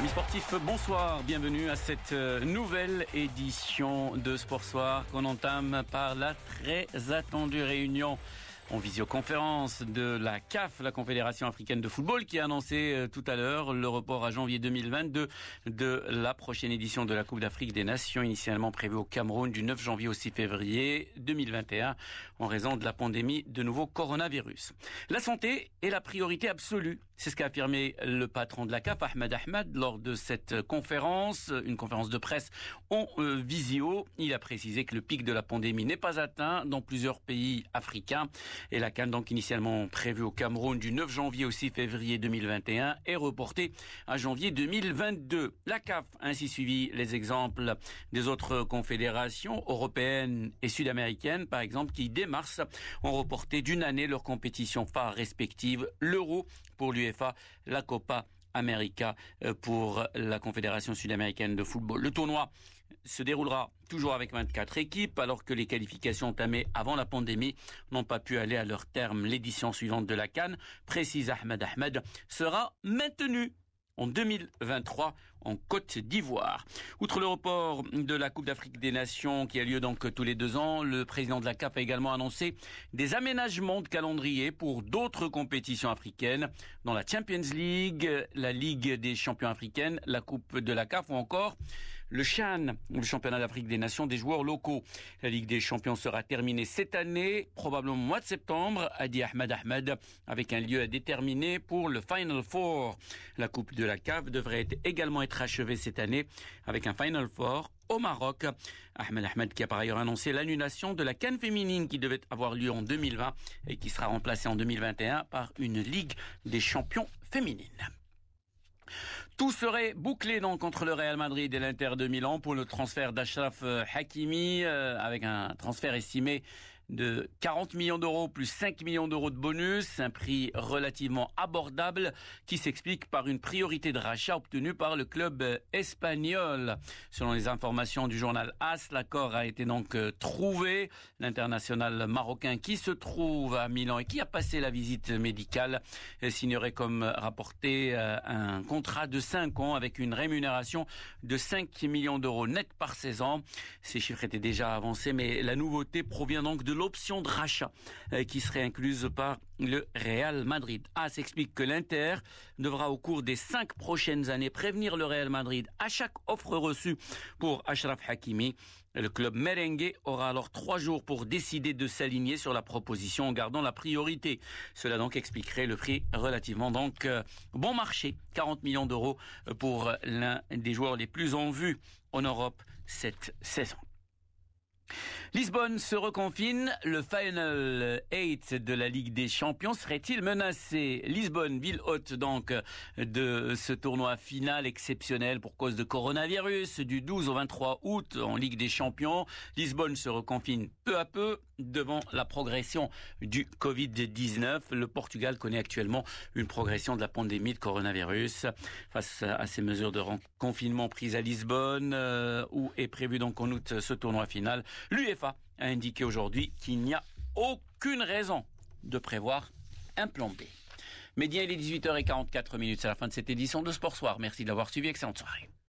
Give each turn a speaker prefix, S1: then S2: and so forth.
S1: Amis sportifs, bonsoir, bienvenue à cette euh, nouvelle édition de Sport Soir qu'on entame par la très attendue réunion en visioconférence de la CAF, la Confédération africaine de football, qui a annoncé euh, tout à l'heure le report à janvier 2022 de la prochaine édition de la Coupe d'Afrique des Nations, initialement prévue au Cameroun du 9 janvier au 6 février 2021, en raison de la pandémie de nouveau coronavirus. La santé est la priorité absolue. C'est ce qu'a affirmé le patron de la CAF, Ahmed Ahmed, lors de cette conférence, une conférence de presse en euh, visio. Il a précisé que le pic de la pandémie n'est pas atteint dans plusieurs pays africains. Et la Cannes, donc initialement prévue au Cameroun du 9 janvier au 6 février 2021, est reportée à janvier 2022. La CAF a ainsi suivi les exemples des autres confédérations européennes et sud-américaines, par exemple, qui dès mars ont reporté d'une année leurs compétitions phares respectives, l'Euro pour la Copa América euh, pour la Confédération sud-américaine de football. Le tournoi se déroulera toujours avec 24 équipes, alors que les qualifications entamées avant la pandémie n'ont pas pu aller à leur terme. L'édition suivante de la Cannes, précise Ahmed Ahmed, sera maintenue en 2023 en Côte d'Ivoire. Outre le report de la Coupe d'Afrique des Nations qui a lieu donc tous les deux ans, le président de la CAP a également annoncé des aménagements de calendrier pour d'autres compétitions africaines, dans la Champions League, la Ligue des champions africaines, la Coupe de la CAF ou encore le CHAN, le championnat d'Afrique des Nations des joueurs locaux. La Ligue des champions sera terminée cette année, probablement au mois de septembre, a dit Ahmed Ahmed, avec un lieu à déterminer pour le Final Four. La Coupe de la CAF devrait également être achevée cette année avec un Final Four au Maroc. Ahmed Ahmed qui a par ailleurs annoncé l'annulation de la Cannes féminine qui devait avoir lieu en 2020 et qui sera remplacée en 2021 par une Ligue des champions féminines. Tout serait bouclé donc contre le Real Madrid et l'Inter de Milan pour le transfert d'Ashraf euh, Hakimi euh, avec un transfert estimé de 40 millions d'euros plus 5 millions d'euros de bonus, un prix relativement abordable qui s'explique par une priorité de rachat obtenue par le club espagnol. Selon les informations du journal AS, l'accord a été donc euh, trouvé. L'international marocain qui se trouve à Milan et qui a passé la visite médicale signerait comme rapporté euh, un contrat de 5 ans avec une rémunération de 5 millions d'euros net par saison. Ces chiffres étaient déjà avancés, mais la nouveauté provient donc de l'option de rachat euh, qui serait incluse par le Real Madrid. Ah, s'explique que l'Inter devra au cours des cinq prochaines années prévenir le Real Madrid à chaque offre reçue pour Ashraf Hakimi. Le club merengue aura alors trois jours pour décider de s'aligner sur la proposition en gardant la priorité. Cela donc expliquerait le prix relativement donc euh, bon marché, 40 millions d'euros pour l'un des joueurs les plus en vue en Europe cette saison. Lisbonne se reconfine. Le Final 8 de la Ligue des Champions serait-il menacé? Lisbonne, ville haute donc de ce tournoi final exceptionnel pour cause de coronavirus du 12 au 23 août en Ligue des Champions. Lisbonne se reconfine peu à peu devant la progression du Covid-19. Le Portugal connaît actuellement une progression de la pandémie de coronavirus. Face à ces mesures de confinement prises à Lisbonne, euh, où est prévu donc en août ce tournoi final, l'UEFA a indiqué aujourd'hui qu'il n'y a aucune raison de prévoir un plan B. Bien, il est 18h44 minutes, c'est la fin de cette édition de Sport Soir. Merci de l'avoir suivi, excellente soirée.